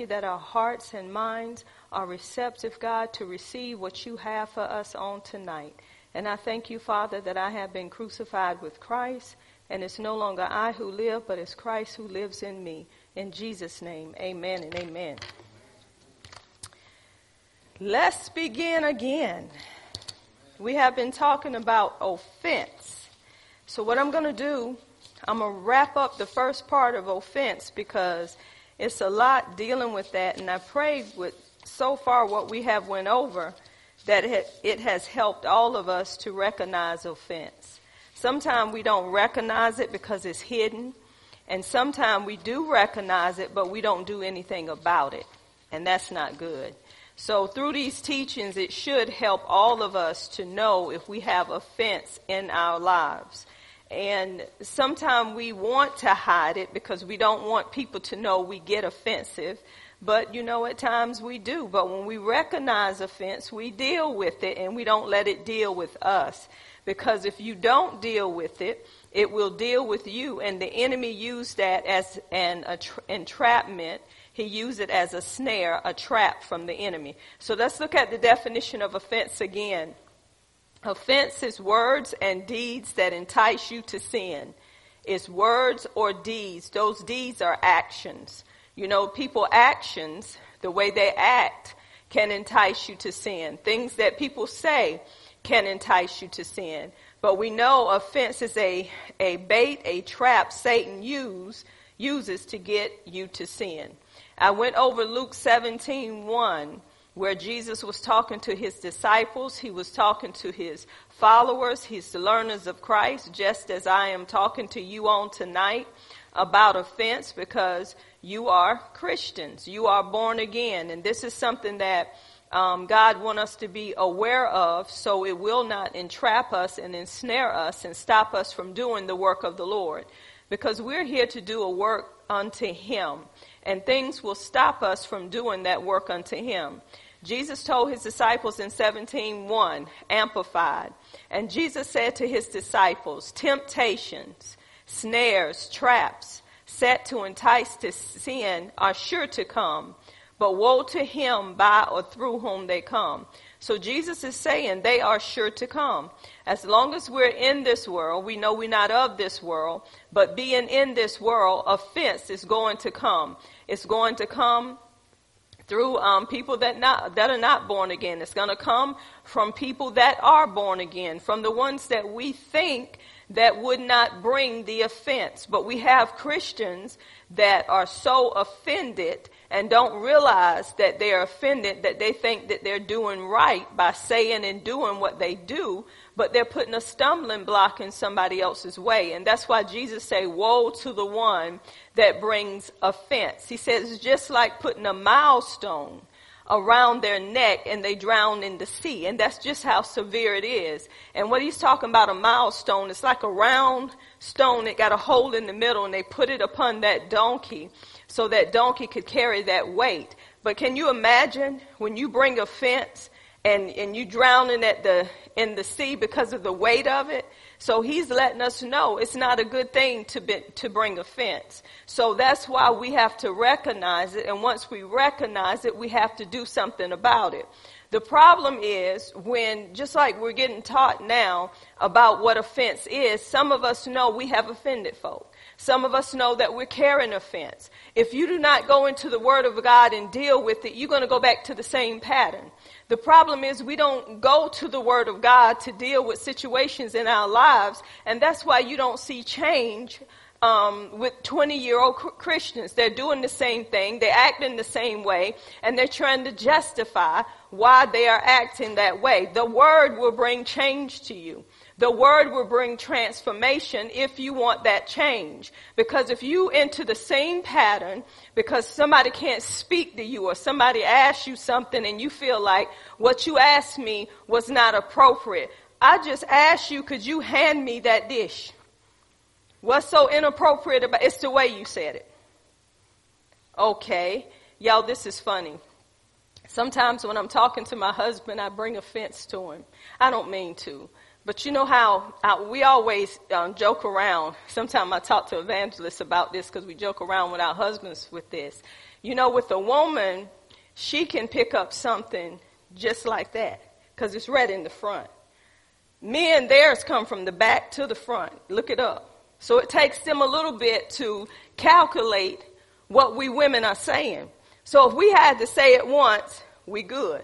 you that our hearts and minds are receptive, God, to receive what you have for us on tonight. And I thank you, Father, that I have been crucified with Christ, and it's no longer I who live, but it's Christ who lives in me. In Jesus' name, amen and amen. Let's begin again. We have been talking about offense. So, what I'm going to do, I'm going to wrap up the first part of offense because it's a lot dealing with that. And I pray with so far what we have went over that it has helped all of us to recognize offense. Sometimes we don't recognize it because it's hidden. And sometimes we do recognize it, but we don't do anything about it. And that's not good. So through these teachings, it should help all of us to know if we have offense in our lives. And sometimes we want to hide it because we don't want people to know we get offensive. But you know, at times we do. But when we recognize offense, we deal with it and we don't let it deal with us. Because if you don't deal with it, it will deal with you. And the enemy used that as an entrapment he used it as a snare, a trap from the enemy. So let's look at the definition of offense again. Offense is words and deeds that entice you to sin. It's words or deeds. Those deeds are actions. You know, people actions, the way they act can entice you to sin. Things that people say can entice you to sin. But we know offense is a, a bait, a trap Satan use, uses to get you to sin. I went over Luke 17, 1, where Jesus was talking to his disciples. He was talking to his followers, his learners of Christ, just as I am talking to you on tonight about offense because you are Christians. You are born again. And this is something that um, God wants us to be aware of so it will not entrap us and ensnare us and stop us from doing the work of the Lord. Because we're here to do a work unto Him and things will stop us from doing that work unto him. Jesus told his disciples in 17:1, amplified, and Jesus said to his disciples, temptations, snares, traps set to entice to sin are sure to come, but woe to him by or through whom they come. So Jesus is saying they are sure to come. As long as we're in this world, we know we're not of this world, but being in this world, offense is going to come. It's going to come through um, people that not that are not born again. It's going to come from people that are born again, from the ones that we think that would not bring the offense. But we have Christians that are so offended and don't realize that they're offended that they think that they're doing right by saying and doing what they do, but they're putting a stumbling block in somebody else's way. And that's why Jesus say, woe to the one that brings offense. He says it's just like putting a milestone around their neck and they drown in the sea. And that's just how severe it is. And what he's talking about a milestone, it's like a round stone that got a hole in the middle and they put it upon that donkey so that donkey could carry that weight. But can you imagine when you bring a fence and, and you drowning at the, in the sea because of the weight of it? So he's letting us know it's not a good thing to be, to bring offense. So that's why we have to recognize it. And once we recognize it, we have to do something about it. The problem is when, just like we're getting taught now about what offense is, some of us know we have offended folk. Some of us know that we're carrying offense. If you do not go into the Word of God and deal with it, you're going to go back to the same pattern. The problem is we don't go to the Word of God to deal with situations in our lives, and that's why you don't see change um, with 20 year old Christians. They're doing the same thing, they're acting the same way, and they're trying to justify why they are acting that way. The Word will bring change to you. The word will bring transformation if you want that change. Because if you enter the same pattern because somebody can't speak to you or somebody asks you something and you feel like what you asked me was not appropriate. I just asked you, could you hand me that dish? What's so inappropriate about it's the way you said it. Okay. Y'all, this is funny. Sometimes when I'm talking to my husband, I bring offense to him. I don't mean to. But you know how uh, we always um, joke around. Sometimes I talk to evangelists about this because we joke around with our husbands with this. You know, with a woman, she can pick up something just like that because it's read in the front. Men, theirs come from the back to the front. Look it up. So it takes them a little bit to calculate what we women are saying. So if we had to say it once, we good.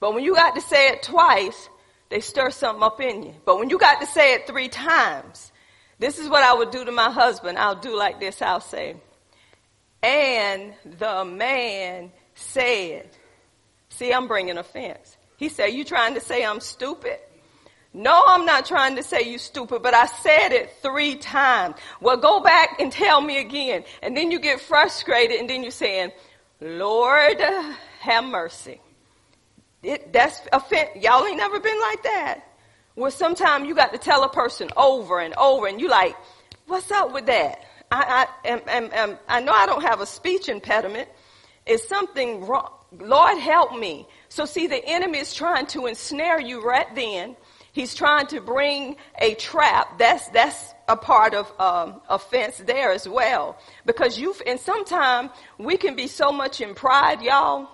But when you got to say it twice, they stir something up in you. But when you got to say it three times, this is what I would do to my husband. I'll do like this. I'll say, and the man said, see, I'm bringing offense. He said, you trying to say I'm stupid? No, I'm not trying to say you stupid, but I said it three times. Well, go back and tell me again. And then you get frustrated and then you're saying, Lord, have mercy. It, that's offense. Y'all ain't never been like that. Where sometimes you got to tell a person over and over and you like, what's up with that? I, I, am, am, am, I know I don't have a speech impediment. Is something wrong? Lord help me. So see, the enemy is trying to ensnare you right then. He's trying to bring a trap. That's, that's a part of um, offense there as well. Because you, and sometimes we can be so much in pride, y'all,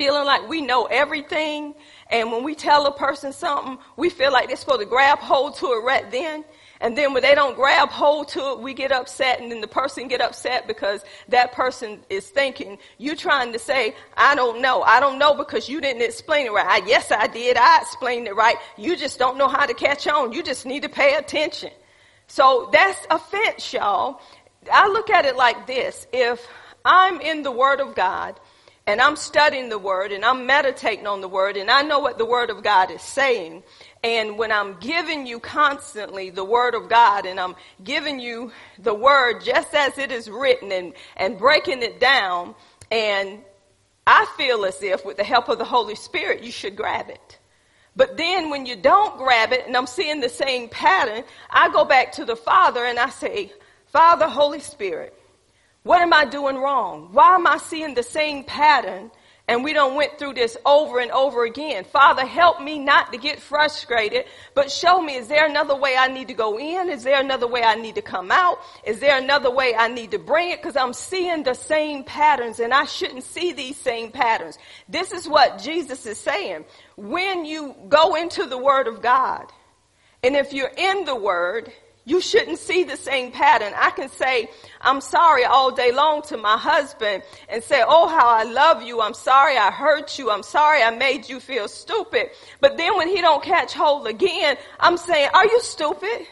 feeling like we know everything. And when we tell a person something, we feel like they're supposed to grab hold to it right then. And then when they don't grab hold to it, we get upset and then the person get upset because that person is thinking, you trying to say, I don't know. I don't know because you didn't explain it right. I, yes, I did. I explained it right. You just don't know how to catch on. You just need to pay attention. So that's offense, y'all. I look at it like this. If I'm in the Word of God and I'm studying the Word and I'm meditating on the Word and I know what the Word of God is saying, and when I'm giving you constantly the word of God and I'm giving you the word just as it is written and, and breaking it down, and I feel as if with the help of the Holy Spirit, you should grab it. But then when you don't grab it and I'm seeing the same pattern, I go back to the Father and I say, Father, Holy Spirit, what am I doing wrong? Why am I seeing the same pattern and we don't went through this over and over again. Father, help me not to get frustrated, but show me, is there another way I need to go in? Is there another way I need to come out? Is there another way I need to bring it? Cause I'm seeing the same patterns and I shouldn't see these same patterns. This is what Jesus is saying. When you go into the word of God, and if you're in the word, you shouldn't see the same pattern. I can say, I'm sorry all day long to my husband and say, oh, how I love you. I'm sorry I hurt you. I'm sorry I made you feel stupid. But then when he don't catch hold again, I'm saying, are you stupid?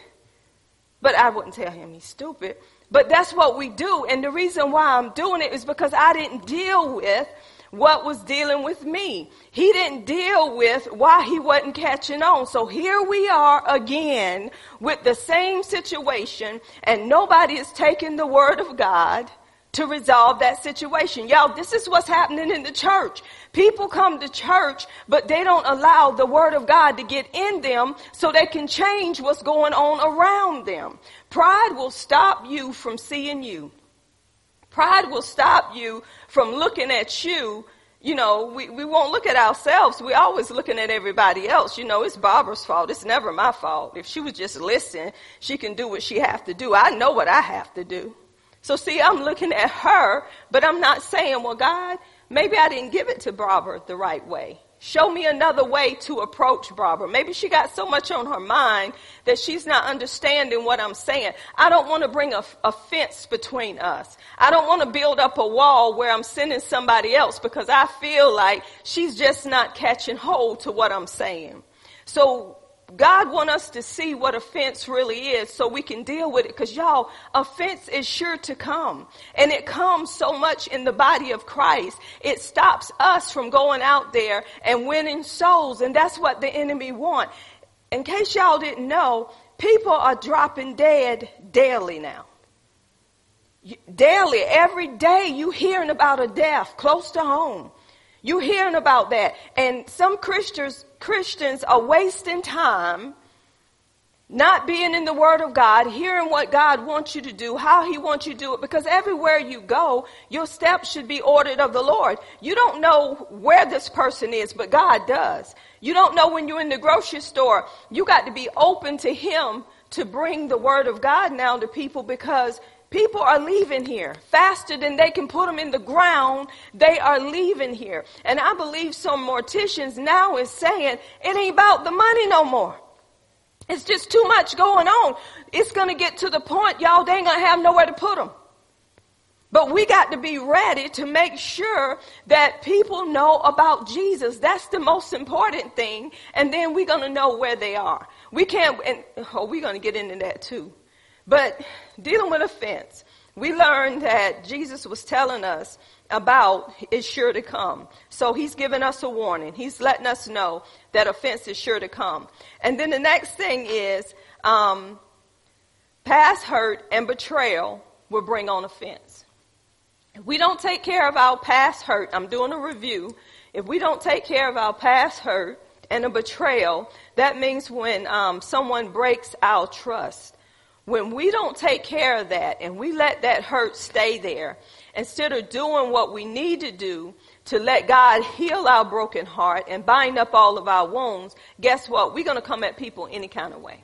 But I wouldn't tell him he's stupid. But that's what we do. And the reason why I'm doing it is because I didn't deal with what was dealing with me. He didn't deal with why he wasn't catching on. So here we are again with the same situation and nobody is taking the word of God to resolve that situation. Y'all, this is what's happening in the church. People come to church, but they don't allow the word of God to get in them so they can change what's going on around them. Pride will stop you from seeing you. Pride will stop you from looking at you. You know, we, we won't look at ourselves. We're always looking at everybody else. You know, it's Barbara's fault. It's never my fault. If she was just listening, she can do what she have to do. I know what I have to do. So see, I'm looking at her, but I'm not saying, well, God, maybe I didn't give it to Barbara the right way. Show me another way to approach Barbara. Maybe she got so much on her mind that she's not understanding what I'm saying. I don't want to bring a, a fence between us. I don't want to build up a wall where I'm sending somebody else because I feel like she's just not catching hold to what I'm saying. So God want us to see what offense really is so we can deal with it. Cause y'all, offense is sure to come. And it comes so much in the body of Christ. It stops us from going out there and winning souls. And that's what the enemy want. In case y'all didn't know, people are dropping dead daily now. Daily, every day you hearing about a death close to home. You hearing about that. And some Christians, Christians are wasting time not being in the Word of God, hearing what God wants you to do, how He wants you to do it, because everywhere you go, your steps should be ordered of the Lord. You don't know where this person is, but God does. You don't know when you're in the grocery store. You got to be open to Him to bring the Word of God now to people because People are leaving here faster than they can put them in the ground. They are leaving here. And I believe some morticians now is saying it ain't about the money no more. It's just too much going on. It's going to get to the point, y'all, they ain't going to have nowhere to put them. But we got to be ready to make sure that people know about Jesus. That's the most important thing. And then we're going to know where they are. We can't, and oh, we're going to get into that too. But dealing with offense, we learned that Jesus was telling us about is sure to come. So he's giving us a warning. He's letting us know that offense is sure to come. And then the next thing is um, past hurt and betrayal will bring on offense. If we don't take care of our past hurt, I'm doing a review. If we don't take care of our past hurt and a betrayal, that means when um, someone breaks our trust. When we don't take care of that and we let that hurt stay there, instead of doing what we need to do to let God heal our broken heart and bind up all of our wounds, guess what? We're going to come at people any kind of way.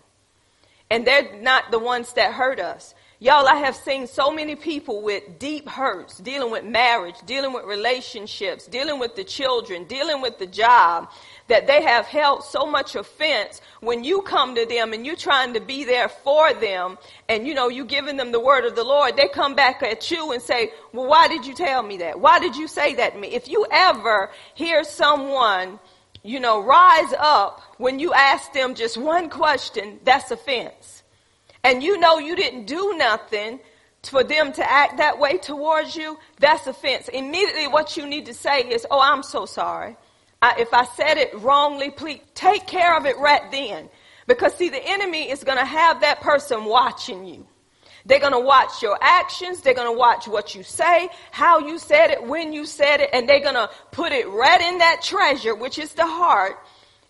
And they're not the ones that hurt us. Y'all, I have seen so many people with deep hurts, dealing with marriage, dealing with relationships, dealing with the children, dealing with the job, that they have held so much offense when you come to them and you're trying to be there for them and you know, you giving them the word of the Lord, they come back at you and say, well, why did you tell me that? Why did you say that to me? If you ever hear someone, you know, rise up when you ask them just one question, that's offense and you know you didn't do nothing for them to act that way towards you, that's offense. Immediately what you need to say is, oh, I'm so sorry. I, if I said it wrongly, please take care of it right then. Because see, the enemy is going to have that person watching you. They're going to watch your actions. They're going to watch what you say, how you said it, when you said it, and they're going to put it right in that treasure, which is the heart,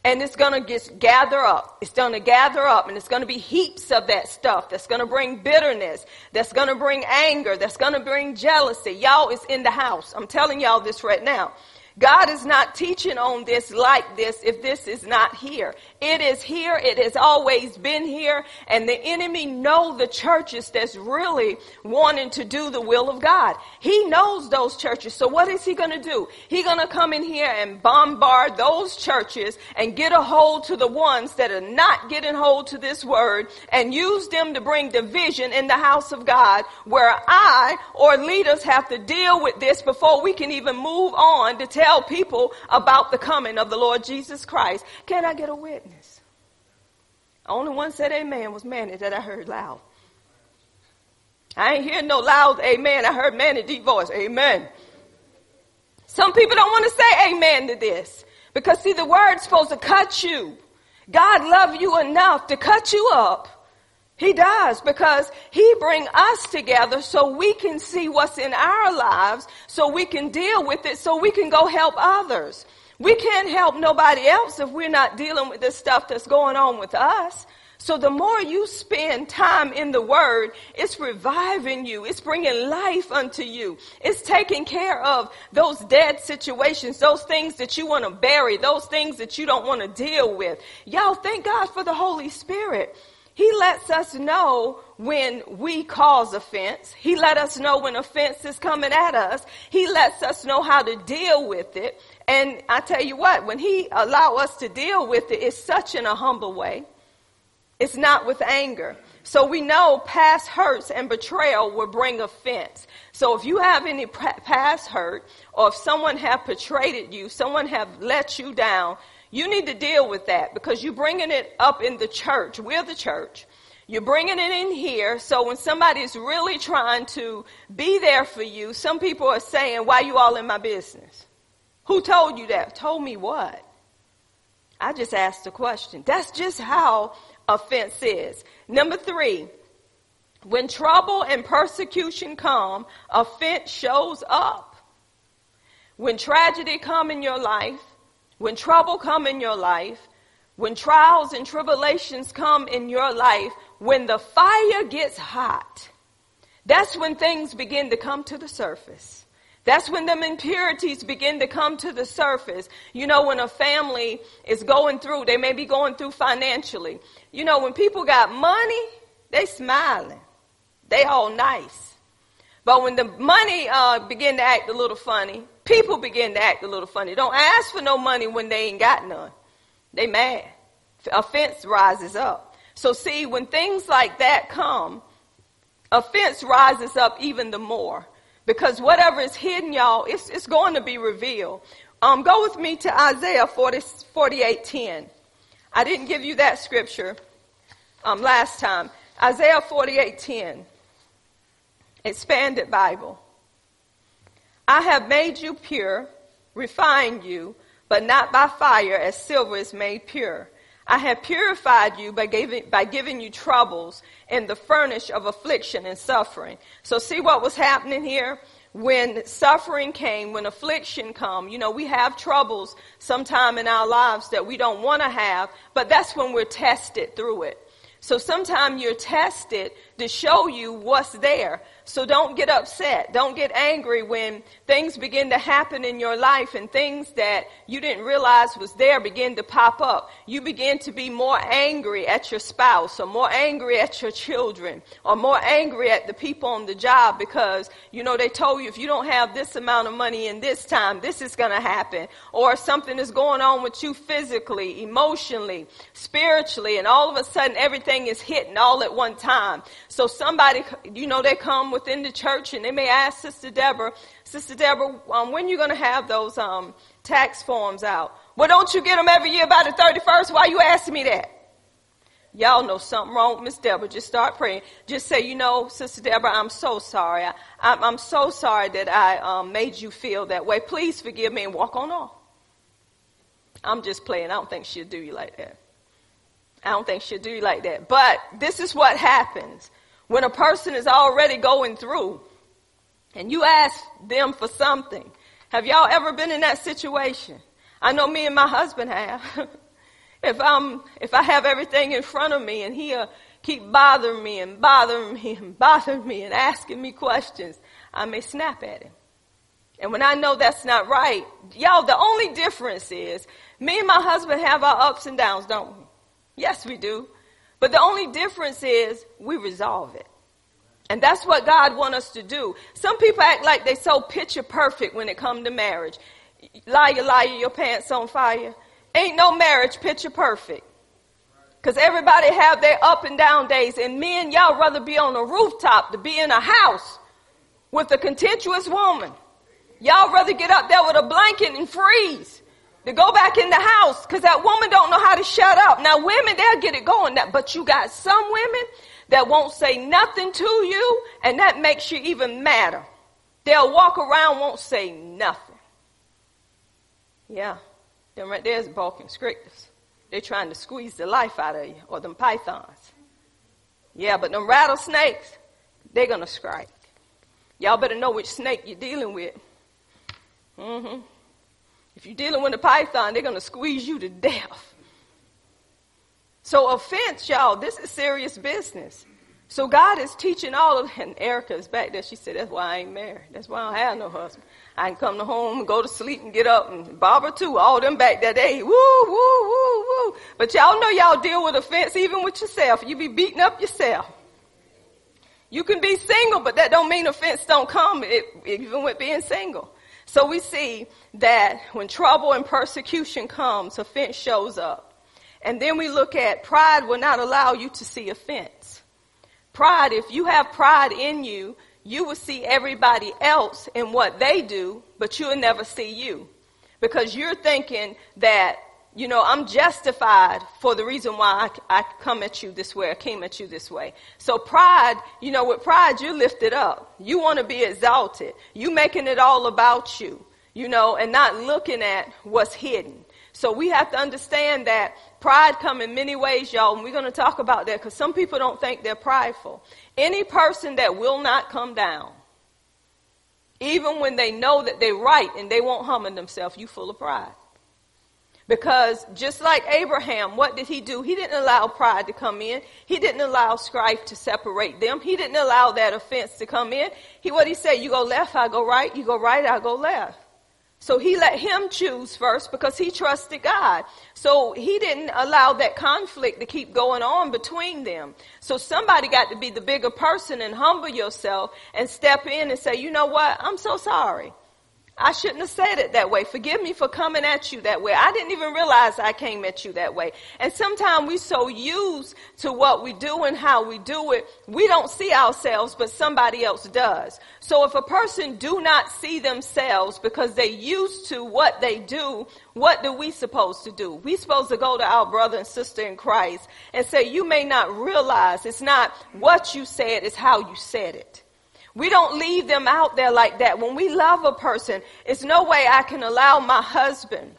and it's going to just gather up. It's going to gather up and it's going to be heaps of that stuff that's going to bring bitterness, that's going to bring anger, that's going to bring jealousy. Y'all is in the house. I'm telling y'all this right now. God is not teaching on this like this if this is not here. It is here. It has always been here. And the enemy know the churches that's really wanting to do the will of God. He knows those churches. So what is he going to do? He's going to come in here and bombard those churches and get a hold to the ones that are not getting hold to this word and use them to bring division in the house of God where I or leaders have to deal with this before we can even move on to tell tell people about the coming of the Lord Jesus Christ. Can I get a witness? Only one said amen was Manny that I heard loud. I ain't hearing no loud amen. I heard Manny deep voice. Amen. Some people don't want to say amen to this because see the word's supposed to cut you. God love you enough to cut you up he does because he bring us together so we can see what's in our lives, so we can deal with it, so we can go help others. We can't help nobody else if we're not dealing with the stuff that's going on with us. So the more you spend time in the word, it's reviving you. It's bringing life unto you. It's taking care of those dead situations, those things that you want to bury, those things that you don't want to deal with. Y'all thank God for the Holy Spirit. He lets us know when we cause offense. He let us know when offense is coming at us. He lets us know how to deal with it. And I tell you what, when he allow us to deal with it, it's such in a humble way. It's not with anger. So we know past hurts and betrayal will bring offense. So if you have any past hurt, or if someone have betrayed you, someone have let you down, you need to deal with that because you're bringing it up in the church. We're the church. You're bringing it in here. So when somebody's really trying to be there for you, some people are saying, why you all in my business? Who told you that? Told me what? I just asked a question. That's just how offense is. Number three, when trouble and persecution come, offense shows up. When tragedy come in your life, when trouble come in your life, when trials and tribulations come in your life, when the fire gets hot, that's when things begin to come to the surface. That's when them impurities begin to come to the surface. You know, when a family is going through, they may be going through financially. You know, when people got money, they smiling. They all nice. But when the money uh, begin to act a little funny, people begin to act a little funny. Don't ask for no money when they ain't got none. They mad. Offense rises up. So see, when things like that come, offense rises up even the more. Because whatever is hidden, y'all, it's, it's going to be revealed. Um, go with me to Isaiah 40, 48, 10. I didn't give you that scripture um, last time. Isaiah 48, 10 expanded Bible. I have made you pure, refined you, but not by fire as silver is made pure. I have purified you by giving, by giving you troubles in the furnace of affliction and suffering. So see what was happening here? When suffering came, when affliction come, you know, we have troubles sometime in our lives that we don't want to have, but that's when we're tested through it. So sometimes you're tested to show you what's there. So don't get upset. Don't get angry when things begin to happen in your life and things that you didn't realize was there begin to pop up. You begin to be more angry at your spouse or more angry at your children or more angry at the people on the job because, you know, they told you if you don't have this amount of money in this time, this is going to happen. Or something is going on with you physically, emotionally, spiritually, and all of a sudden everything is hitting all at one time. So somebody, you know, they come within the church and they may ask Sister Deborah, Sister Deborah, um, when you going to have those um, tax forms out? Well, don't you get them every year by the 31st? Why you asking me that? Y'all know something wrong with Miss Deborah. Just start praying. Just say, you know, Sister Deborah, I'm so sorry. I, I'm, I'm so sorry that I um, made you feel that way. Please forgive me and walk on off. I'm just playing. I don't think she'll do you like that. I don't think she'll do you like that. But this is what happens. When a person is already going through and you ask them for something, have y'all ever been in that situation? I know me and my husband have. if I'm, if I have everything in front of me and he'll keep bothering me and bothering me and bothering me and asking me questions, I may snap at him. And when I know that's not right, y'all, the only difference is me and my husband have our ups and downs, don't we? Yes, we do. But the only difference is we resolve it. And that's what God wants us to do. Some people act like they so picture perfect when it comes to marriage. Liar, liar, your pants on fire. Ain't no marriage picture perfect. Cause everybody have their up and down days and men, y'all rather be on a rooftop to be in a house with a contentious woman. Y'all rather get up there with a blanket and freeze to go back in the house because that woman don't know how to shut up. Now women, they'll get it going. But you got some women that won't say nothing to you and that makes you even madder. They'll walk around, won't say nothing. Yeah. Them right there's boa constrictors. They're trying to squeeze the life out of you or them pythons. Yeah, but them rattlesnakes, they're gonna strike. Y'all better know which snake you're dealing with. Mm-hmm. If you're dealing with a python, they're going to squeeze you to death. So offense, y'all, this is serious business. So God is teaching all of, and Erica is back there. She said, that's why I ain't married. That's why I don't have no husband. I can come to home and go to sleep and get up and Barbara too, all them back there, day. Woo, woo, woo, woo. But y'all know y'all deal with offense even with yourself. You be beating up yourself. You can be single, but that don't mean offense don't come, it, even with being single. So we see that when trouble and persecution comes, offense shows up. And then we look at pride will not allow you to see offense. Pride, if you have pride in you, you will see everybody else in what they do, but you'll never see you. Because you're thinking that you know, I'm justified for the reason why I, I, come at you this way, I came at you this way. So pride, you know, with pride, you're lifted up. You want to be exalted. You making it all about you, you know, and not looking at what's hidden. So we have to understand that pride come in many ways, y'all, and we're going to talk about that because some people don't think they're prideful. Any person that will not come down, even when they know that they're right and they won't humble themselves, you full of pride. Because just like Abraham, what did he do? He didn't allow pride to come in. He didn't allow strife to separate them. He didn't allow that offense to come in. He, what he said, you go left, I go right. You go right, I go left. So he let him choose first because he trusted God. So he didn't allow that conflict to keep going on between them. So somebody got to be the bigger person and humble yourself and step in and say, you know what? I'm so sorry. I shouldn't have said it that way. Forgive me for coming at you that way. I didn't even realize I came at you that way. And sometimes we so used to what we do and how we do it, we don't see ourselves, but somebody else does. So if a person do not see themselves because they used to what they do, what do we supposed to do? We supposed to go to our brother and sister in Christ and say, you may not realize it's not what you said, it's how you said it. We don't leave them out there like that. When we love a person, it's no way I can allow my husband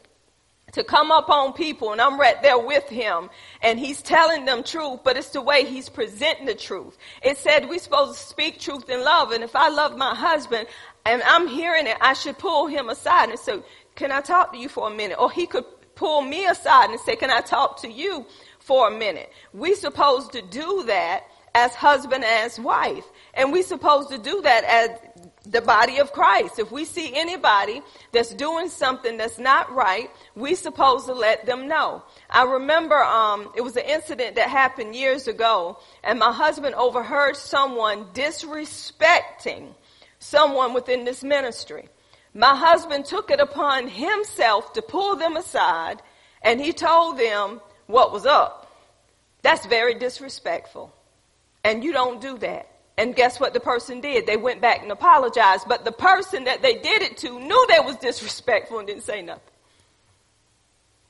to come up on people and I'm right there with him and he's telling them truth, but it's the way he's presenting the truth. It said we're supposed to speak truth in love. And if I love my husband and I'm hearing it, I should pull him aside and say, can I talk to you for a minute? Or he could pull me aside and say, can I talk to you for a minute? We're supposed to do that as husband and as wife. And we're supposed to do that as the body of Christ. If we see anybody that's doing something that's not right, we're supposed to let them know. I remember um, it was an incident that happened years ago, and my husband overheard someone disrespecting someone within this ministry. My husband took it upon himself to pull them aside, and he told them what was up. That's very disrespectful. And you don't do that. And guess what the person did? They went back and apologized. But the person that they did it to knew they was disrespectful and didn't say nothing.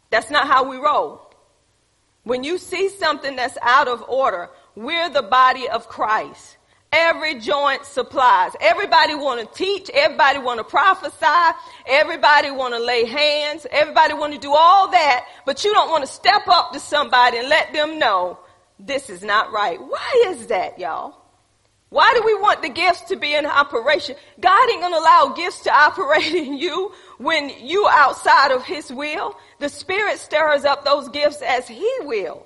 That's not how we roll. When you see something that's out of order, we're the body of Christ. Every joint supplies. Everybody want to teach. Everybody want to prophesy. Everybody want to lay hands. Everybody want to do all that, but you don't want to step up to somebody and let them know this is not right. Why is that, y'all? Why do we want the gifts to be in operation? God ain't gonna allow gifts to operate in you when you outside of His will. The Spirit stirs up those gifts as He will.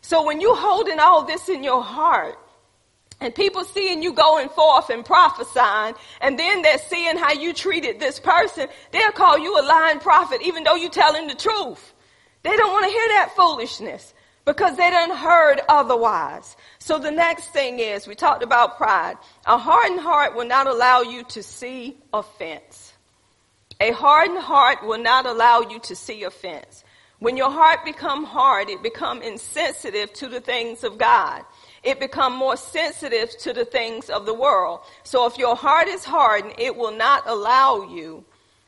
So when you holding all this in your heart, and people seeing you going forth and prophesying, and then they're seeing how you treated this person, they'll call you a lying prophet even though you're telling the truth. They don't want to hear that foolishness because they done heard otherwise. So the next thing is, we talked about pride. A hardened heart will not allow you to see offense. A hardened heart will not allow you to see offense. When your heart become hard, it become insensitive to the things of God. It become more sensitive to the things of the world. So if your heart is hardened, it will not allow you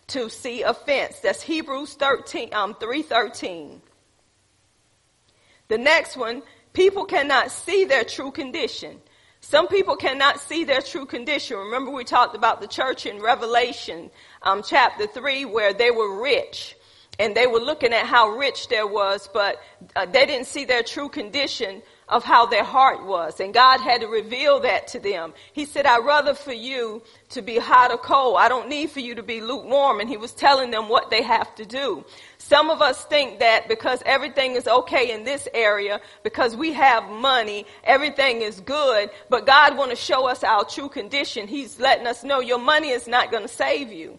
to see offense. That's Hebrews 13, um, 313. The next one, people cannot see their true condition. Some people cannot see their true condition. Remember we talked about the church in Revelation um, chapter 3 where they were rich and they were looking at how rich there was, but uh, they didn't see their true condition of how their heart was. And God had to reveal that to them. He said, I'd rather for you to be hot or cold. I don't need for you to be lukewarm. And he was telling them what they have to do. Some of us think that because everything is okay in this area, because we have money, everything is good, but God want to show us our true condition. He's letting us know your money is not going to save you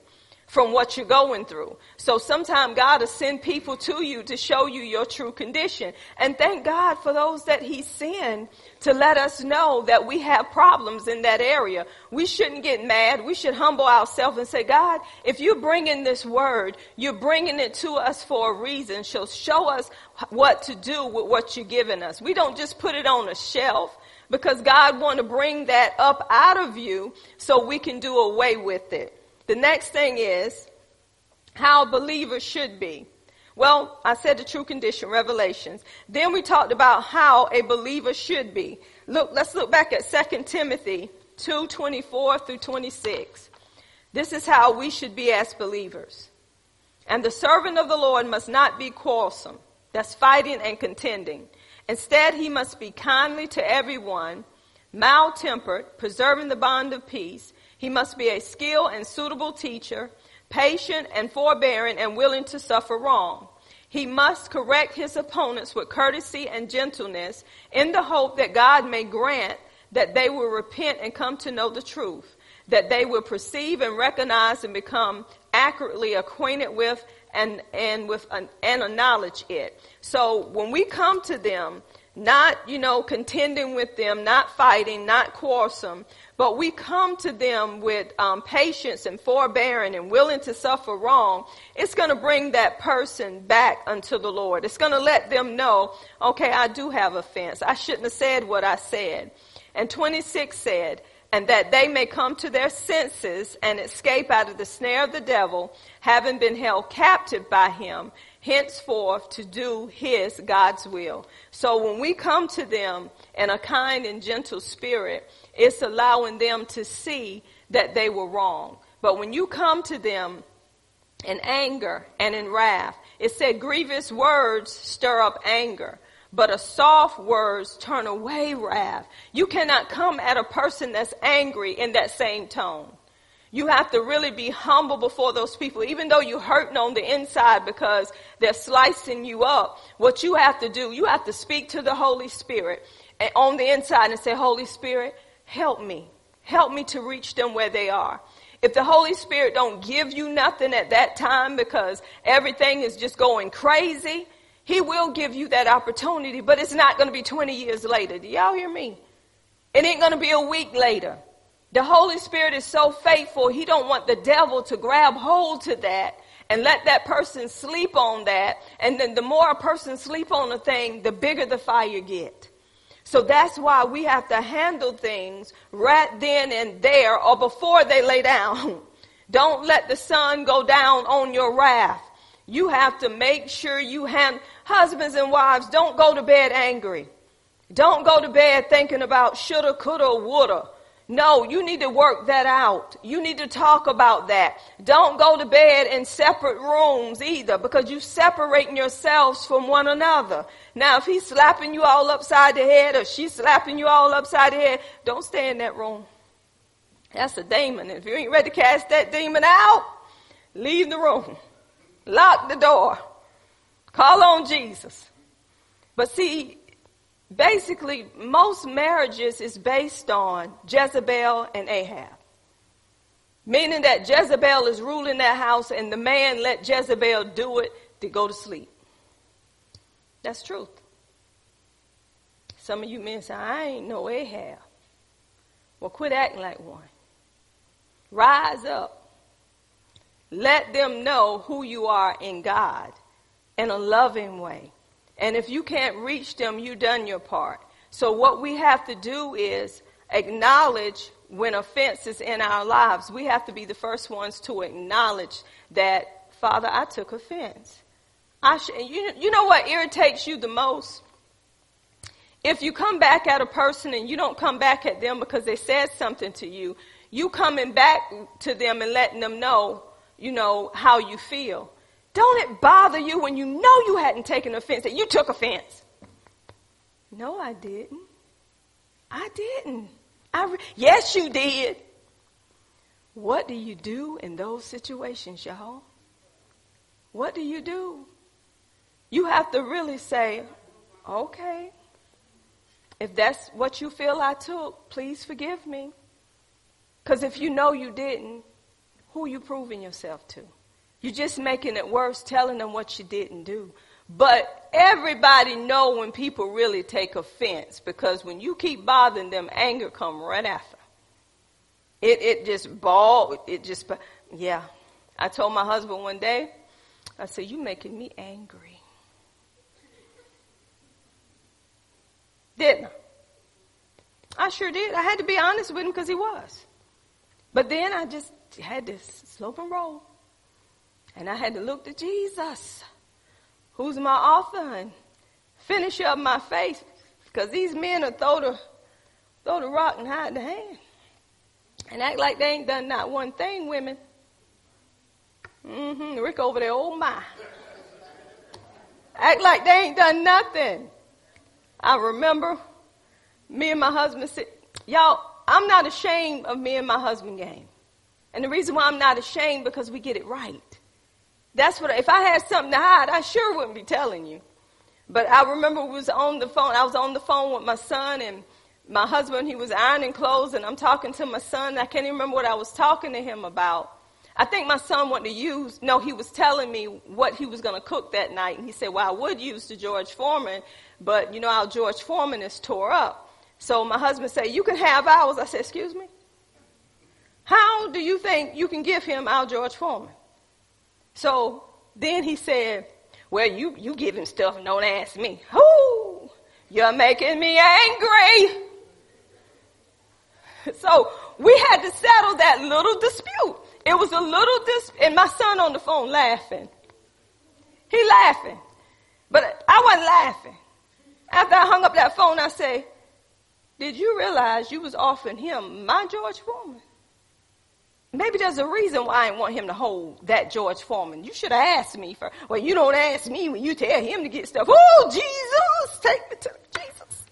from what you're going through. So sometimes God will send people to you to show you your true condition. And thank God for those that He sent to let us know that we have problems in that area. We shouldn't get mad. We should humble ourselves and say, God, if you're bringing this word, you're bringing it to us for a reason. So show us what to do with what you're giving us. We don't just put it on a shelf because God want to bring that up out of you so we can do away with it. The next thing is how believers should be. Well, I said the true condition, Revelations. Then we talked about how a believer should be. Look, let's look back at 2 Timothy 2, 24 through 26. This is how we should be as believers. And the servant of the Lord must not be quarrelsome. That's fighting and contending. Instead, he must be kindly to everyone, mild tempered, preserving the bond of peace. He must be a skilled and suitable teacher, patient and forbearing and willing to suffer wrong. He must correct his opponents with courtesy and gentleness in the hope that God may grant that they will repent and come to know the truth, that they will perceive and recognize and become accurately acquainted with and, and with an, and acknowledge it. So when we come to them, not, you know, contending with them, not fighting, not quarrelsome, but we come to them with um, patience and forbearing and willing to suffer wrong, it's going to bring that person back unto the Lord. It's going to let them know, okay, I do have offense. I shouldn't have said what I said. And 26 said, and that they may come to their senses and escape out of the snare of the devil, having been held captive by him, henceforth to do his God's will. So when we come to them in a kind and gentle spirit, it's allowing them to see that they were wrong. But when you come to them in anger and in wrath, it said grievous words stir up anger but a soft words turn away wrath. You cannot come at a person that's angry in that same tone. You have to really be humble before those people, even though you're hurting on the inside because they're slicing you up. What you have to do, you have to speak to the Holy Spirit eh, on the inside and say, Holy Spirit, help me. Help me to reach them where they are. If the Holy Spirit don't give you nothing at that time because everything is just going crazy, he will give you that opportunity, but it's not going to be 20 years later. Do y'all hear me? It ain't going to be a week later. The Holy Spirit is so faithful, He don't want the devil to grab hold to that and let that person sleep on that. And then the more a person sleep on a thing, the bigger the fire get. So that's why we have to handle things right then and there or before they lay down. Don't let the sun go down on your wrath. You have to make sure you have husbands and wives, don't go to bed angry. Don't go to bed thinking about shoulda, coulda, woulda. No, you need to work that out. You need to talk about that. Don't go to bed in separate rooms either because you're separating yourselves from one another. Now, if he's slapping you all upside the head or she's slapping you all upside the head, don't stay in that room. That's a demon. If you ain't ready to cast that demon out, leave the room. Lock the door. Call on Jesus. But see, basically, most marriages is based on Jezebel and Ahab. Meaning that Jezebel is ruling that house and the man let Jezebel do it to go to sleep. That's truth. Some of you men say, I ain't no Ahab. Well, quit acting like one. Rise up. Let them know who you are in God in a loving way. And if you can't reach them, you've done your part. So what we have to do is acknowledge when offense is in our lives. We have to be the first ones to acknowledge that, Father, I took offense. I sh- you, you know what irritates you the most? If you come back at a person and you don't come back at them because they said something to you, you coming back to them and letting them know you know, how you feel. Don't it bother you when you know you hadn't taken offense that you took offense? No, I didn't. I didn't. I re- yes, you did. What do you do in those situations, y'all? What do you do? You have to really say, okay, if that's what you feel I took, please forgive me. Because if you know you didn't, who you proving yourself to? You're just making it worse, telling them what you didn't do. But everybody know when people really take offense because when you keep bothering them, anger come right after. It it just ball. It just yeah. I told my husband one day, I said, "You making me angry." Didn't I? I sure did. I had to be honest with him because he was. But then I just had to slope and roll. And I had to look to Jesus, who's my author and finisher of my faith. Because these men are throw the, throw the rock and hide the hand. And act like they ain't done not one thing, women. Mm-hmm. Rick over there, oh my. Act like they ain't done nothing. I remember me and my husband said, y'all, I'm not ashamed of me and my husband game. And the reason why I'm not ashamed because we get it right. That's what, if I had something to hide, I sure wouldn't be telling you. But I remember was on the phone, I was on the phone with my son and my husband, he was ironing clothes and I'm talking to my son. I can't even remember what I was talking to him about. I think my son wanted to use, no, he was telling me what he was going to cook that night. And he said, well, I would use the George Foreman, but you know, our George Foreman is tore up. So my husband said, you can have ours. I said, excuse me? How do you think you can give him our George Foreman? So then he said, well, you, you give him stuff and don't ask me. Whoo! You're making me angry. So we had to settle that little dispute. It was a little dis, and my son on the phone laughing. He laughing. But I wasn't laughing. After I hung up that phone, I say, did you realize you was offering him my George Foreman? Maybe there's a reason why I didn't want him to hold that George Foreman. You should have asked me for, well, you don't ask me when you tell him to get stuff. Oh, Jesus, take me to Jesus.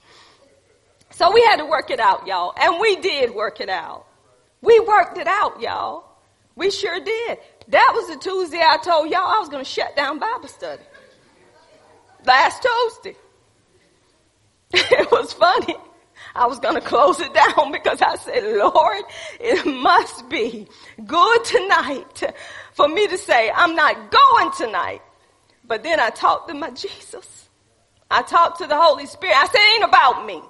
So we had to work it out, y'all. And we did work it out. We worked it out, y'all. We sure did. That was the Tuesday I told y'all I was going to shut down Bible study. Last Tuesday. it was funny. I was going to close it down because I said, Lord, it must be good tonight for me to say, I'm not going tonight. But then I talked to my Jesus. I talked to the Holy Spirit. I said, it ain't about me.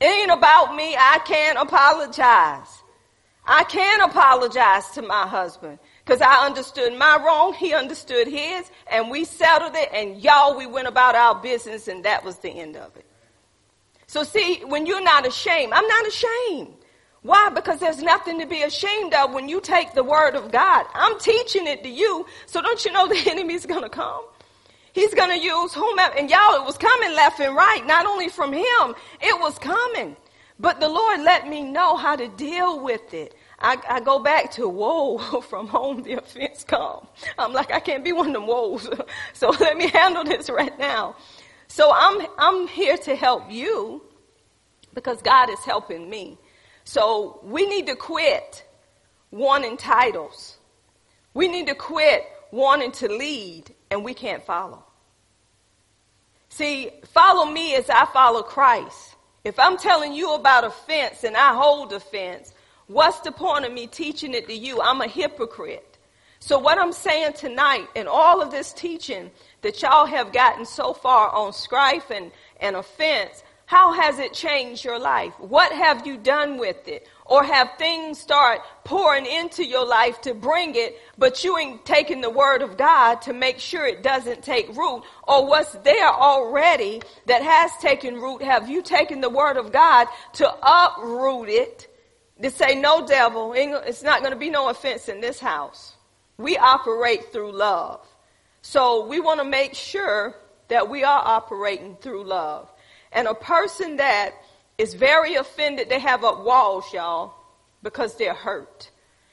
It ain't about me. I can't apologize. I can apologize to my husband because I understood my wrong. He understood his and we settled it and y'all, we went about our business and that was the end of it. So see, when you're not ashamed, I'm not ashamed. Why? Because there's nothing to be ashamed of when you take the word of God. I'm teaching it to you. So don't you know the enemy's going to come? He's going to use whomever. And y'all, it was coming left and right, not only from him, it was coming. But the Lord let me know how to deal with it. I, I go back to whoa from home the offense come. I'm like I can't be one of them woes, so let me handle this right now. So I'm I'm here to help you because God is helping me. So we need to quit wanting titles. We need to quit wanting to lead and we can't follow. See, follow me as I follow Christ. If I'm telling you about offense and I hold offense, what's the point of me teaching it to you? I'm a hypocrite. So what I'm saying tonight and all of this teaching that y'all have gotten so far on strife and, and offense, how has it changed your life? What have you done with it? Or have things start pouring into your life to bring it, but you ain't taking the word of God to make sure it doesn't take root? Or what's there already that has taken root, have you taken the word of God to uproot it? To say, no devil, it's not going to be no offense in this house. We operate through love. So we want to make sure that we are operating through love. And a person that is very offended, they have up walls, y'all, because they're hurt.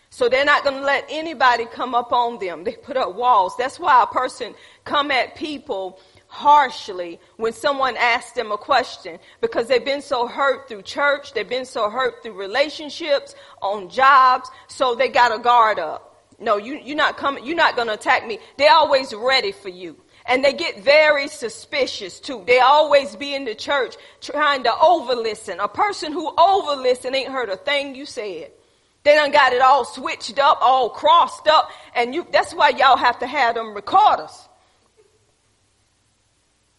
So they're not going to let anybody come up on them. They put up walls. That's why a person come at people harshly when someone asks them a question because they've been so hurt through church, they've been so hurt through relationships, on jobs, so they got a guard up. No, you, you're not coming, you're not going to attack me. They're always ready for you. And they get very suspicious too. They always be in the church trying to over listen. A person who over listen ain't heard a thing you said. They done got it all switched up, all crossed up, and you, that's why y'all have to have them recorders.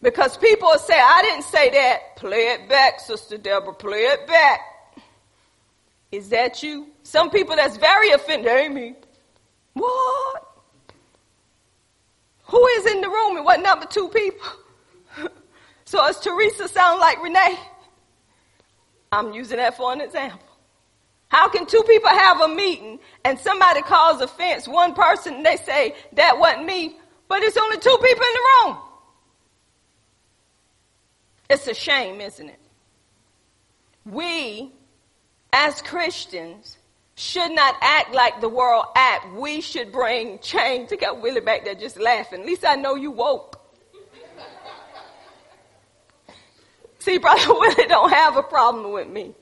Because people say, I didn't say that. Play it back, Sister Deborah, play it back. Is that you? Some people that's very offended, me. What? Who is in the room and what number two people? so does Teresa sound like Renee? I'm using that for an example. How can two people have a meeting and somebody calls offense, one person, they say, that wasn't me, but it's only two people in the room? It's a shame, isn't it? We, as Christians, should not act like the world act. We should bring change. Look at Willie back there just laughing. At least I know you woke. See, Brother Willie don't have a problem with me.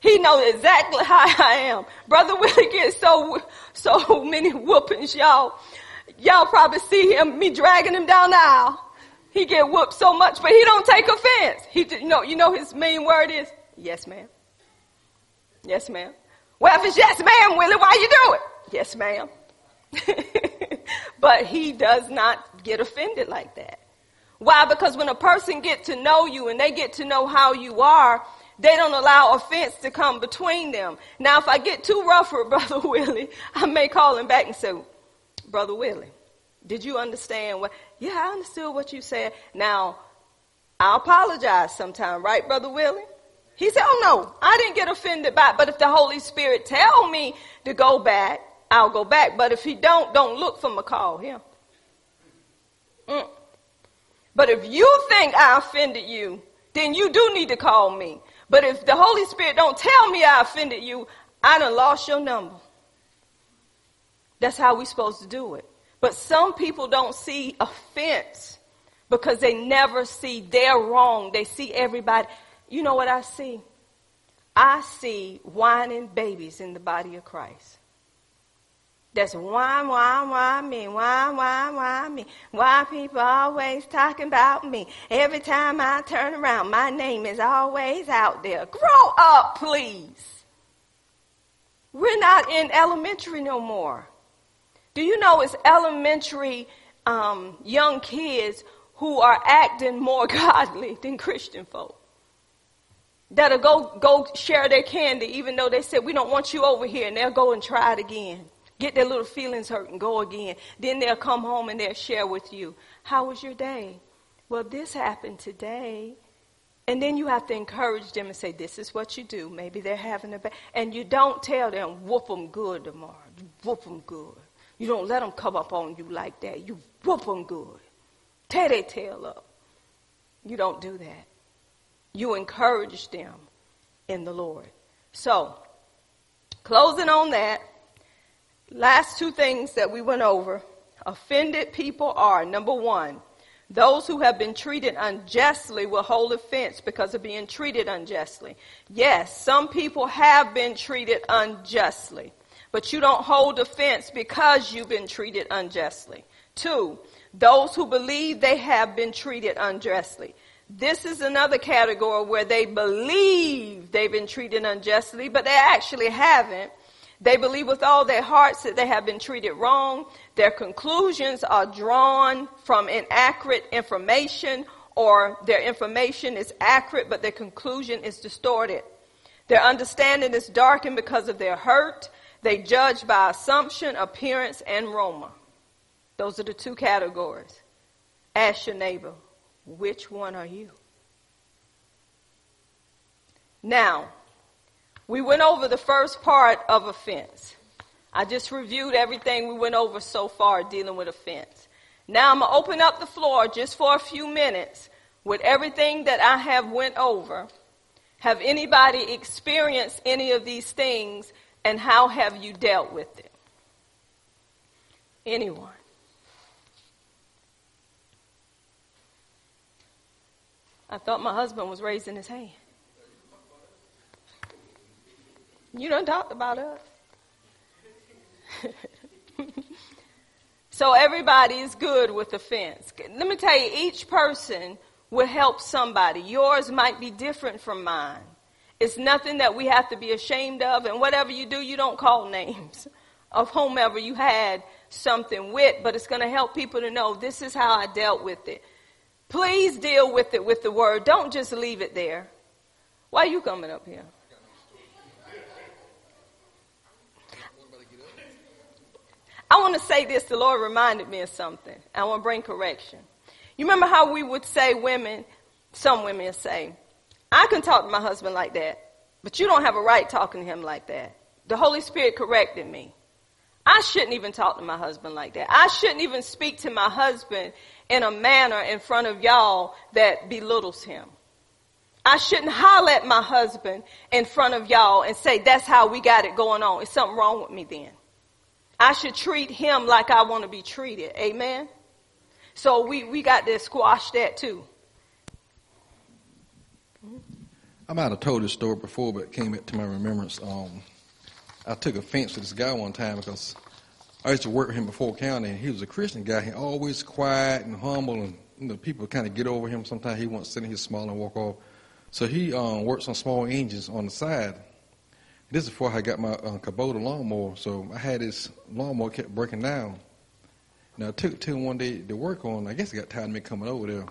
He knows exactly how I am. Brother Willie gets so, so many whoopings, y'all. Y'all probably see him, me dragging him down the aisle. He get whooped so much, but he don't take offense. He, you know, you know his main word is, yes ma'am. Yes ma'am. Well, if it's yes, ma'am, Willie, why you do it? Yes, ma'am. but he does not get offended like that. Why? Because when a person get to know you and they get to know how you are, they don't allow offense to come between them. Now, if I get too rough with Brother Willie, I may call him back and say, Brother Willie, did you understand what? Yeah, I understood what you said. Now, I apologize sometime, right, Brother Willie? He said, oh no, I didn't get offended by it. But if the Holy Spirit tell me to go back, I'll go back. But if he don't, don't look for me, call him. Mm. But if you think I offended you, then you do need to call me. But if the Holy Spirit don't tell me I offended you, I done lost your number. That's how we supposed to do it. But some people don't see offense because they never see their wrong. They see everybody. You know what I see? I see whining babies in the body of Christ. That's why, why, why me? Why, why, why me? Why people always talking about me? Every time I turn around, my name is always out there. Grow up, please. We're not in elementary no more. Do you know it's elementary um, young kids who are acting more godly than Christian folk? That'll go, go share their candy even though they said, we don't want you over here, and they'll go and try it again get their little feelings hurt and go again. Then they'll come home and they'll share with you. How was your day? Well, this happened today. And then you have to encourage them and say, this is what you do. Maybe they're having a bad, and you don't tell them, whoop them good tomorrow. You whoop them good. You don't let them come up on you like that. You whoop them good. Tear their tail up. You don't do that. You encourage them in the Lord. So, closing on that, Last two things that we went over. Offended people are number one, those who have been treated unjustly will hold offense because of being treated unjustly. Yes, some people have been treated unjustly, but you don't hold offense because you've been treated unjustly. Two, those who believe they have been treated unjustly. This is another category where they believe they've been treated unjustly, but they actually haven't. They believe with all their hearts that they have been treated wrong. Their conclusions are drawn from inaccurate information or their information is accurate, but their conclusion is distorted. Their understanding is darkened because of their hurt. They judge by assumption, appearance, and Roma. Those are the two categories. Ask your neighbor, which one are you? Now, we went over the first part of offense. I just reviewed everything we went over so far dealing with offense. Now I'm going to open up the floor just for a few minutes with everything that I have went over. Have anybody experienced any of these things and how have you dealt with it? Anyone? I thought my husband was raising his hand. You don't talk about us. so everybody is good with offense. Let me tell you, each person will help somebody. Yours might be different from mine. It's nothing that we have to be ashamed of, and whatever you do, you don't call names of whomever you had something with, but it's going to help people to know this is how I dealt with it. Please deal with it with the word. Don't just leave it there. Why are you coming up here? I want to say this. The Lord reminded me of something. I want to bring correction. You remember how we would say women, some women say, I can talk to my husband like that, but you don't have a right talking to him like that. The Holy Spirit corrected me. I shouldn't even talk to my husband like that. I shouldn't even speak to my husband in a manner in front of y'all that belittles him. I shouldn't holler at my husband in front of y'all and say, that's how we got it going on. Is something wrong with me then? I should treat him like I want to be treated. Amen. So we, we got to squash that too. I might have told this story before, but it came to my remembrance. Um, I took offense to this guy one time because I used to work with him before county, and he was a Christian guy. He always quiet and humble, and you know, people kind of get over him. Sometimes he wants to sit in his small and walk off. So he um, works on small engines on the side. This is before I got my uh, Kubota lawnmower, so I had this lawnmower kept breaking down. Now I took it to him one day to work on. I guess he got tired of me coming over there,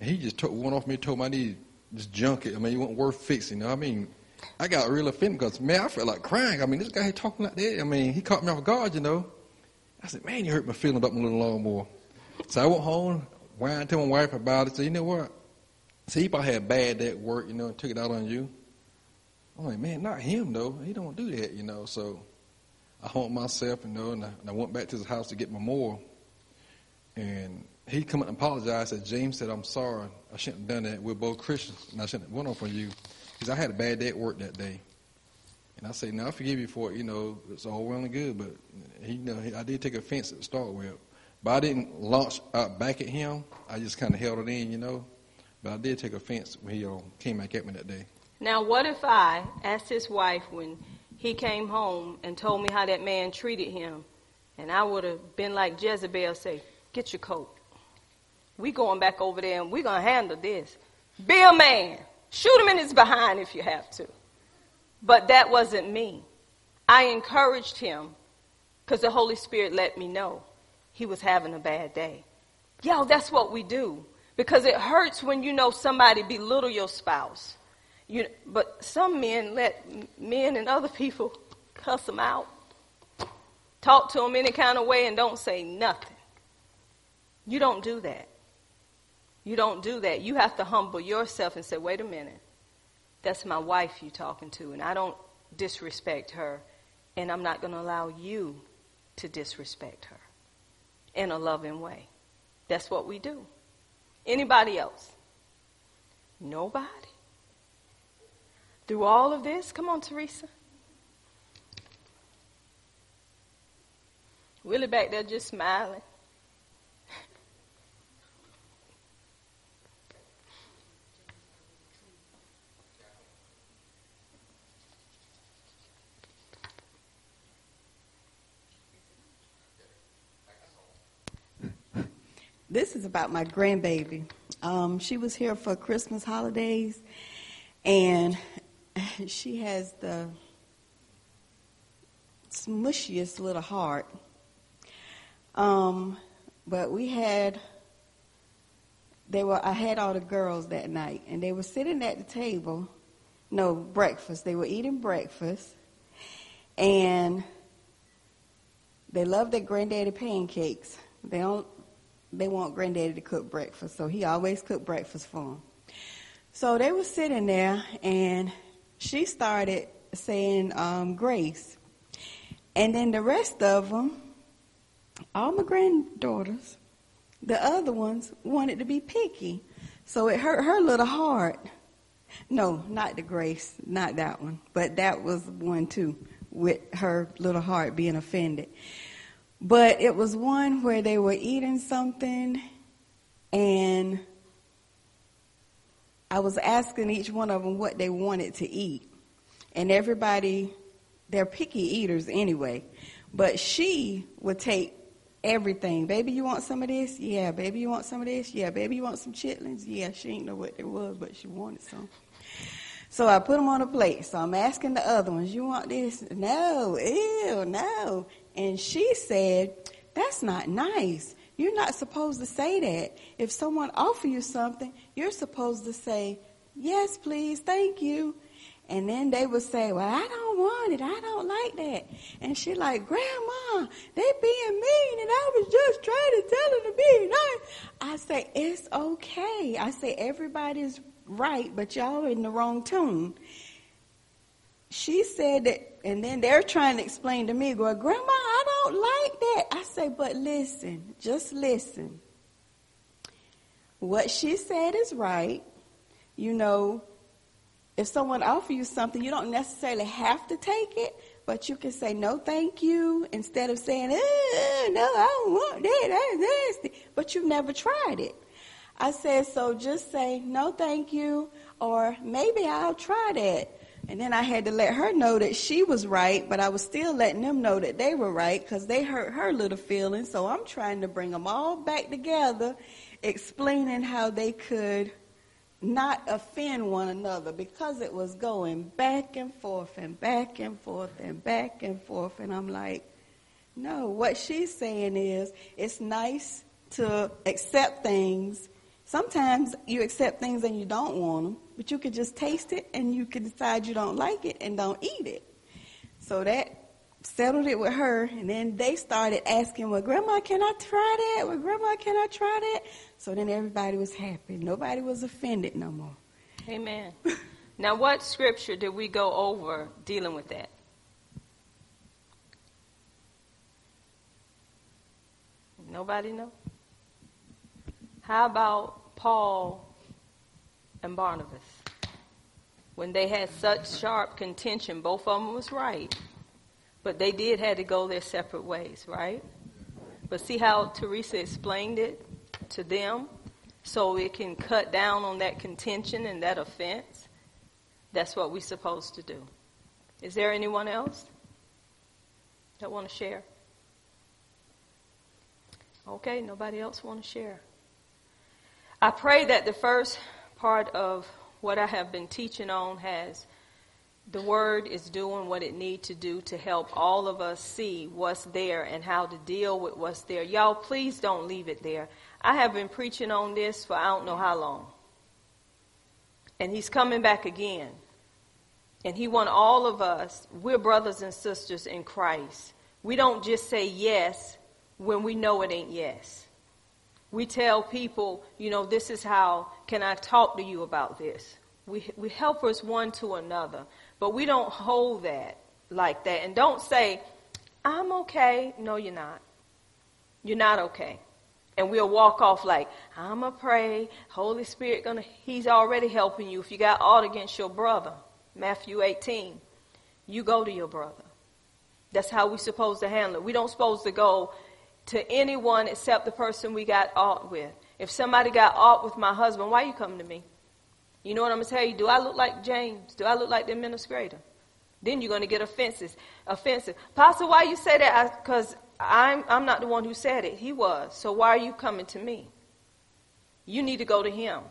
and he just took one off me, told me I need just junk it. I mean, it wasn't worth fixing. You know? I mean, I got real offended because man, I felt like crying. I mean, this guy talking like that. I mean, he caught me off guard, you know. I said, man, you hurt my feeling about my little lawnmower. So I went home, whined to my wife about it. Said, you know what? See, he probably had bad at work, you know, and took it out on you. I'm like, man, not him though. He don't do that, you know. So I haunt myself, you know, and I, and I went back to his house to get my mower. And he come up and apologized. Said James said, "I'm sorry. I shouldn't have done that. We're both Christians, and I shouldn't have went off on you." Because I had a bad day at work that day. And I say, "Now I forgive you for it. You know, it's all well and good, but he, you know, I did take offense at the start with, but I didn't launch out back at him. I just kind of held it in, you know. But I did take offense when he uh, came back at me that day. Now, what if I asked his wife when he came home and told me how that man treated him, and I would have been like Jezebel, say, "Get your coat. We going back over there, and we gonna handle this. Be a man. Shoot him in his behind if you have to." But that wasn't me. I encouraged him because the Holy Spirit let me know he was having a bad day. Yo, that's what we do because it hurts when you know somebody belittle your spouse. You, but some men let men and other people cuss them out, talk to them any kind of way, and don't say nothing. You don't do that. You don't do that. You have to humble yourself and say, wait a minute. That's my wife you're talking to, and I don't disrespect her, and I'm not going to allow you to disrespect her in a loving way. That's what we do. Anybody else? Nobody? Through all of this, come on, Teresa. Willie back there just smiling. This is about my grandbaby. Um, she was here for Christmas holidays, and she has the smushiest little heart. Um, but we had, they were, I had all the girls that night, and they were sitting at the table. No, breakfast. They were eating breakfast, and they love their granddaddy pancakes. They don't they want granddaddy to cook breakfast, so he always cooked breakfast for them. So they were sitting there, and she started saying um, grace, and then the rest of them, all my granddaughters, the other ones wanted to be picky, so it hurt her little heart. No, not the grace, not that one, but that was one too, with her little heart being offended. But it was one where they were eating something and I was asking each one of them what they wanted to eat. And everybody, they're picky eaters anyway. But she would take everything. Baby, you want some of this? Yeah. Baby, you want some of this? Yeah. Baby, you want some chitlins? Yeah. She didn't know what it was, but she wanted some. So I put them on a plate. So I'm asking the other ones, you want this? No. Ew, no. And she said, That's not nice. You're not supposed to say that. If someone offer you something, you're supposed to say, Yes, please, thank you. And then they would say, Well, I don't want it. I don't like that. And she like, Grandma, they being mean and I was just trying to tell them to be nice. I say, It's okay. I say everybody's right, but y'all in the wrong tune she said that, and then they're trying to explain to me, going, Grandma, I don't like that. I say, but listen, just listen. What she said is right. You know, if someone offers you something, you don't necessarily have to take it, but you can say, no, thank you, instead of saying, eh, no, I don't want that, that's nasty. But you've never tried it. I said, so just say, no, thank you, or maybe I'll try that. And then I had to let her know that she was right, but I was still letting them know that they were right because they hurt her little feelings. So I'm trying to bring them all back together, explaining how they could not offend one another because it was going back and forth and back and forth and back and forth. And I'm like, no, what she's saying is it's nice to accept things. Sometimes you accept things and you don't want them, but you could just taste it and you could decide you don't like it and don't eat it. So that settled it with her, and then they started asking, Well, Grandma, can I try that? Well, Grandma, can I try that? So then everybody was happy. Nobody was offended no more. Amen. now, what scripture did we go over dealing with that? Nobody know? How about Paul and Barnabas? When they had such sharp contention, both of them was right. But they did had to go their separate ways, right? But see how Teresa explained it to them so it can cut down on that contention and that offense? That's what we're supposed to do. Is there anyone else that want to share? Okay, nobody else want to share. I pray that the first part of what I have been teaching on has the word is doing what it needs to do to help all of us see what's there and how to deal with what's there. Y'all, please don't leave it there. I have been preaching on this for I don't know how long. And he's coming back again. And he wants all of us, we're brothers and sisters in Christ. We don't just say yes when we know it ain't yes. We tell people, you know, this is how can I talk to you about this? We, we help us one to another. But we don't hold that like that. And don't say, I'm okay. No, you're not. You're not okay. And we'll walk off like, I'm to pray. Holy Spirit, gonna, he's already helping you. If you got aught against your brother, Matthew 18, you go to your brother. That's how we're supposed to handle it. We don't supposed to go to anyone except the person we got aught with. If somebody got off with my husband, why you coming to me? You know what I'm to tell you? Do I look like James? Do I look like the administrator? Then you're to get offenses. Offensive. Pastor, why you say that? Because I'm, I'm not the one who said it. He was. So why are you coming to me? You need to go to him.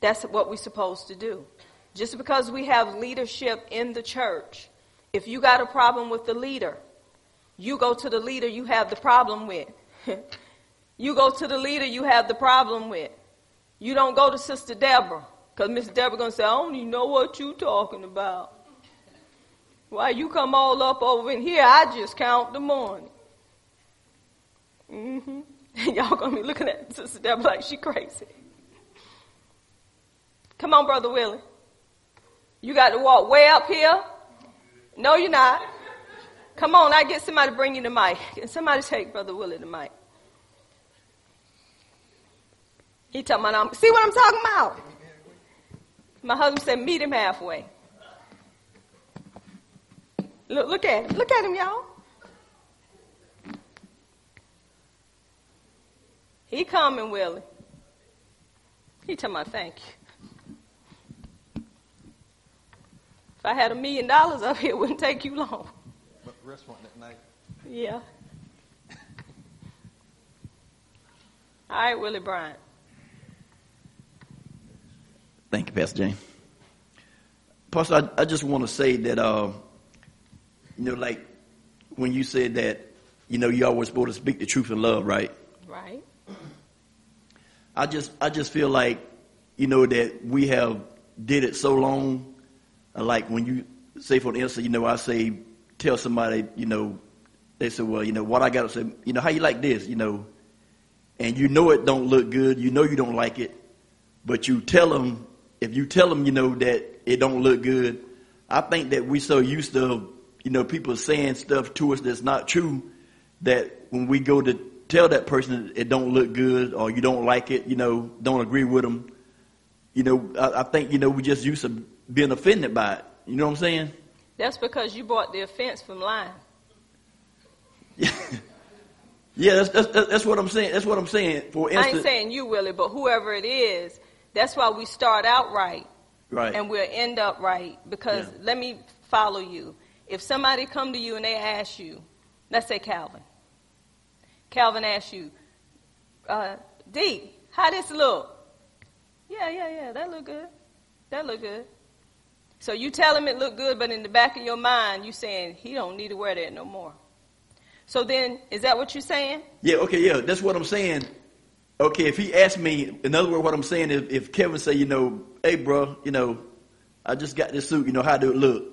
That's what we're supposed to do. Just because we have leadership in the church, if you got a problem with the leader, you go to the leader you have the problem with. you go to the leader you have the problem with. You don't go to Sister Deborah, because Miss Deborah gonna say, I don't even know what you talking about. Why you come all up over in here? I just count the morning. Mm-hmm. Y'all gonna be looking at Sister Deborah like she crazy. Come on, Brother Willie. You got to walk way up here. No, you're not. Come on, I get somebody to bring you the mic. Can somebody take Brother Willie the mic? He talking about, see what I'm talking about? My husband said, meet him halfway. Look, look at him. Look at him, y'all. He coming, Willie. He talking about, thank you. If I had a million dollars up here, it wouldn't take you long. But restaurant that night. Yeah. All right, Willie Bryant. Thank you, Pastor James. Pastor, I, I just want to say that, uh, you know, like when you said that, you know, you always supposed to speak the truth in love, right? Right. I just, I just feel like, you know, that we have did it so long. Uh, like when you say, for instance, you know, I say, tell somebody, you know, they say, well, you know, what I got to say, you know, how you like this, you know, and you know it don't look good, you know you don't like it, but you tell them if you tell them, you know, that it don't look good, I think that we so used to, you know, people saying stuff to us that's not true that when we go to tell that person it don't look good or you don't like it, you know, don't agree with them, you know, I, I think, you know, we just used to being offended by it. You know what I'm saying? That's because you brought the offense from lying. Yeah. Yeah, that's, that's, that's what I'm saying. That's what I'm saying. For instance, I ain't saying you, Willie, but whoever it is, that's why we start out right. Right. And we'll end up right. Because Yeah. let me follow you. If somebody come to you and they ask you, let's say Calvin. Calvin asks you, uh, D, how this look? Yeah, yeah, yeah. That look good. That look good. So you tell him it look good, but in the back of your mind, you saying he don't need to wear that no more. So then, is that what you're saying? Yeah, okay, yeah, that's what I'm saying. Okay, if he asked me, in other words, what I'm saying is, if Kevin say, you know, hey, bro, you know, I just got this suit, you know, how do it look?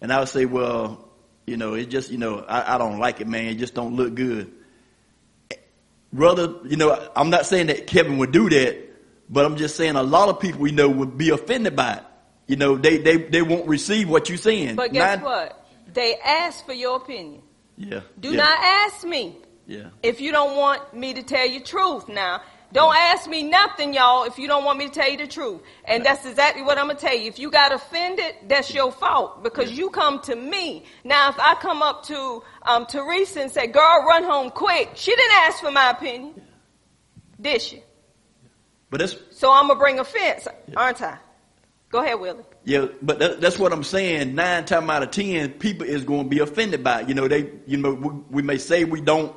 And I would say, well, you know, it just, you know, I, I don't like it, man. It just don't look good. Brother, you know, I'm not saying that Kevin would do that, but I'm just saying a lot of people, you know, would be offended by it. You know, they, they, they won't receive what you're saying. But guess Nine- what? They ask for your opinion. Yeah. Do yeah, not ask me Yeah. if you don't want me to tell you truth. Now, don't ask me nothing, y'all, if you don't want me to tell you the truth. And that's exactly what I'm gonna tell you. If you got offended, that's your fault because you come to me. Now, if I come up to um, Teresa and say, "Girl, run home quick," she didn't ask for my opinion, did she? But that's, So I'm gonna bring offense, aren't I? Go ahead, Willie. Yeah, but that, that's what I'm saying. Nine times out of ten, people is going to be offended by it. You know, they, you know, we, we may say we don't,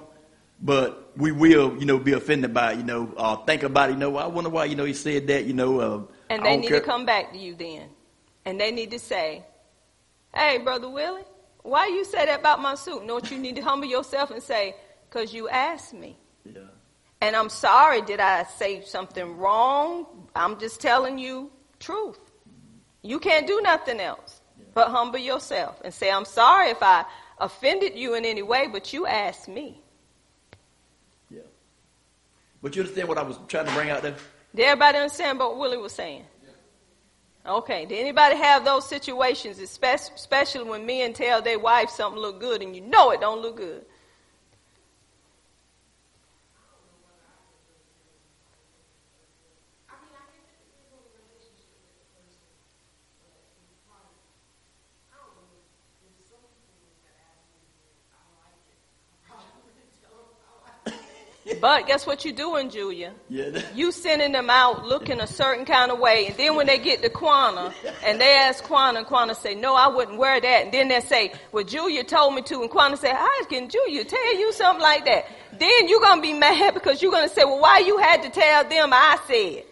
but we will, you know, be offended by it. You know, uh, think about it. You know, I wonder why, you know, he said that. You know, uh, And they need care. to come back to you then. And they need to say, Hey, Brother Willie, why you say that about my suit? Know what you need to humble yourself and say, Because you asked me. Yeah. And I'm sorry, did I say something wrong? I'm just telling you truth. You can't do nothing else but humble yourself and say, I'm sorry if I offended you in any way, but you asked me. But you understand what I was trying to bring out there? Did everybody understand what Willie was saying? Okay. Did anybody have those situations, especially when men tell their wife something look good and you know it don't look good? But guess what you're doing, Julia? Yeah. You sending them out looking a certain kind of way, and then when they get to Quana, and they ask Quana, and Quana say, no, I wouldn't wear that, and then they say, well, Julia told me to, and Quana say, how can Julia tell you something like that? Then you're gonna be mad because you're gonna say, well, why you had to tell them I said?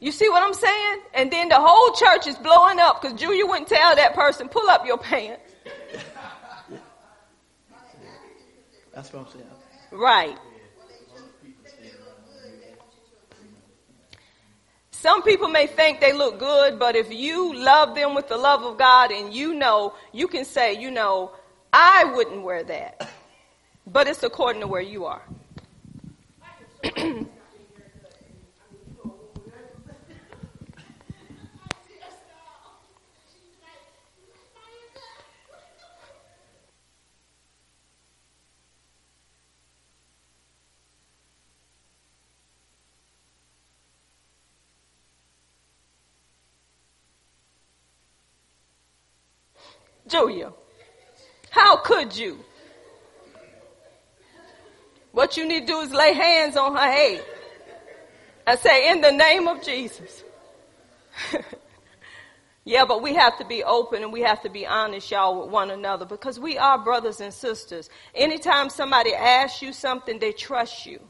You see what I'm saying? And then the whole church is blowing up because Julia wouldn't tell that person, pull up your pants. That's what I'm saying. Right. Some people may think they look good, but if you love them with the love of God and you know, you can say, you know, I wouldn't wear that. But it's according to where you are. Julia, how could you? What you need to do is lay hands on her head and say, in the name of Jesus. yeah, but we have to be open and we have to be honest, y'all, with one another because we are brothers and sisters. Anytime somebody asks you something, they trust you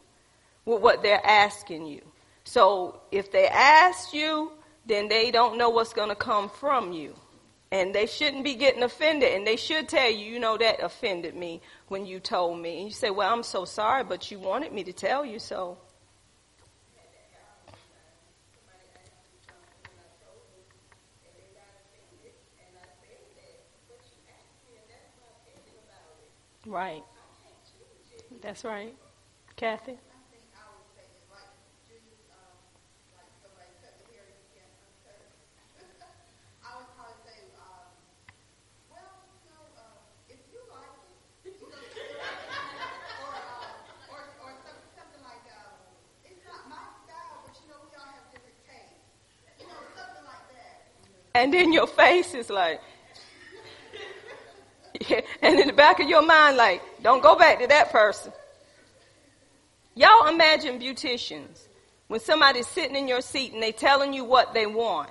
with what they're asking you. So if they ask you, then they don't know what's going to come from you. And they shouldn't be getting offended. And they should tell you, you know, that offended me when you told me. And you say, well, I'm so sorry, but you wanted me to tell you so. Right. That's right. Kathy? And then your face is like, and in the back of your mind, like, don't go back to that person. Y'all imagine beauticians when somebody's sitting in your seat and they telling you what they want,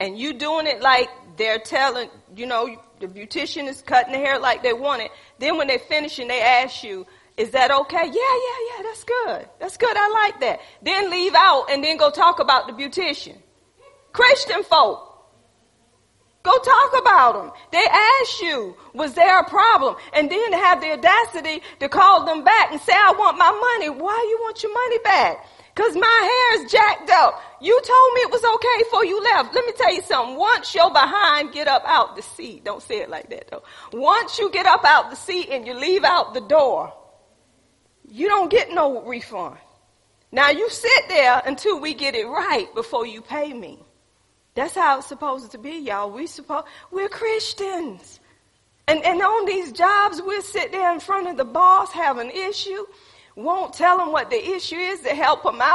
and you doing it like they're telling, you know, the beautician is cutting the hair like they want it. Then when they finish and they ask you, Is that okay? Yeah, yeah, yeah, that's good. That's good. I like that. Then leave out and then go talk about the beautician. Christian folk. Go talk about them. They ask you, was there a problem? And then have the audacity to call them back and say, I want my money. Why you want your money back? Cause my hair is jacked up. You told me it was okay before you left. Let me tell you something. Once you're behind, get up out the seat. Don't say it like that though. Once you get up out the seat and you leave out the door, you don't get no refund. Now you sit there until we get it right before you pay me. That's how it's supposed to be, y'all. We supposed, we're Christians. And, and on these jobs, we'll sit there in front of the boss, have an issue, won't tell them what the issue is to help them out,